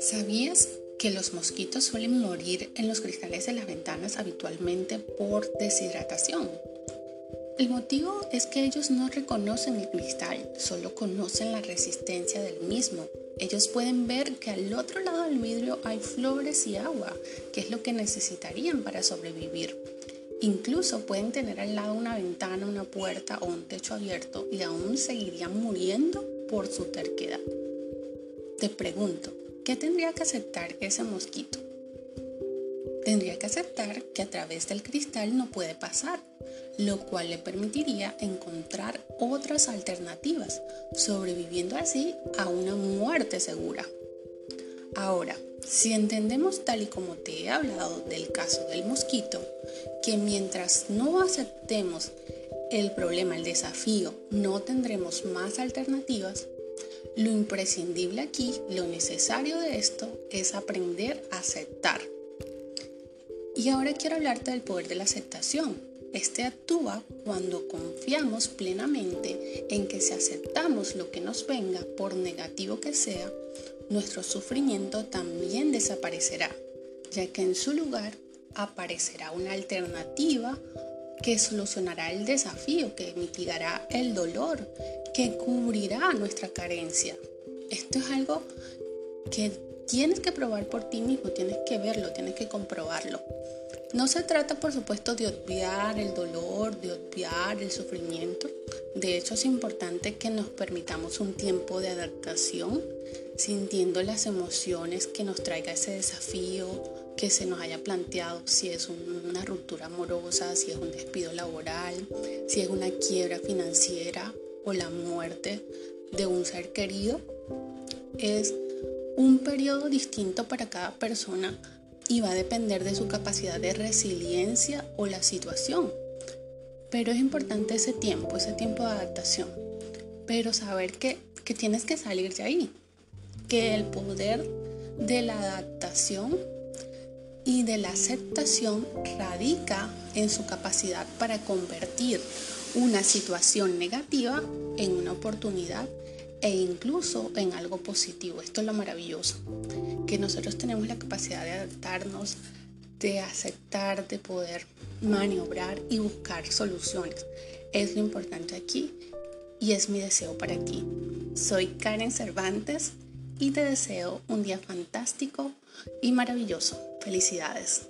¿Sabías que los mosquitos suelen morir en los cristales de las ventanas habitualmente por deshidratación? El motivo es que ellos no reconocen el cristal, solo conocen la resistencia del mismo. Ellos pueden ver que al otro lado del vidrio hay flores y agua, que es lo que necesitarían para sobrevivir. Incluso pueden tener al lado una ventana, una puerta o un techo abierto y aún seguirían muriendo por su terquedad. Te pregunto, ¿qué tendría que aceptar ese mosquito? Tendría que aceptar que a través del cristal no puede pasar, lo cual le permitiría encontrar otras alternativas, sobreviviendo así a una muerte segura. Ahora, si entendemos tal y como te he hablado del caso del mosquito, que mientras no aceptemos el problema, el desafío, no tendremos más alternativas, lo imprescindible aquí, lo necesario de esto es aprender a aceptar. Y ahora quiero hablarte del poder de la aceptación. Este actúa cuando confiamos plenamente en que si aceptamos lo que nos venga, por negativo que sea, nuestro sufrimiento también desaparecerá, ya que en su lugar aparecerá una alternativa que solucionará el desafío, que mitigará el dolor, que cubrirá nuestra carencia. Esto es algo que tienes que probar por ti mismo, tienes que verlo, tienes que comprobarlo. No se trata, por supuesto, de obviar el dolor, de obviar el sufrimiento. De hecho, es importante que nos permitamos un tiempo de adaptación, sintiendo las emociones que nos traiga ese desafío que se nos haya planteado, si es una ruptura amorosa, si es un despido laboral, si es una quiebra financiera o la muerte de un ser querido. Es un periodo distinto para cada persona y va a depender de su capacidad de resiliencia o la situación. Pero es importante ese tiempo, ese tiempo de adaptación. Pero saber que, que tienes que salir de ahí, que el poder de la adaptación y de la aceptación radica en su capacidad para convertir una situación negativa en una oportunidad e incluso en algo positivo. Esto es lo maravilloso, que nosotros tenemos la capacidad de adaptarnos, de aceptar, de poder maniobrar y buscar soluciones. Es lo importante aquí y es mi deseo para ti. Soy Karen Cervantes y te deseo un día fantástico y maravilloso. Felicidades.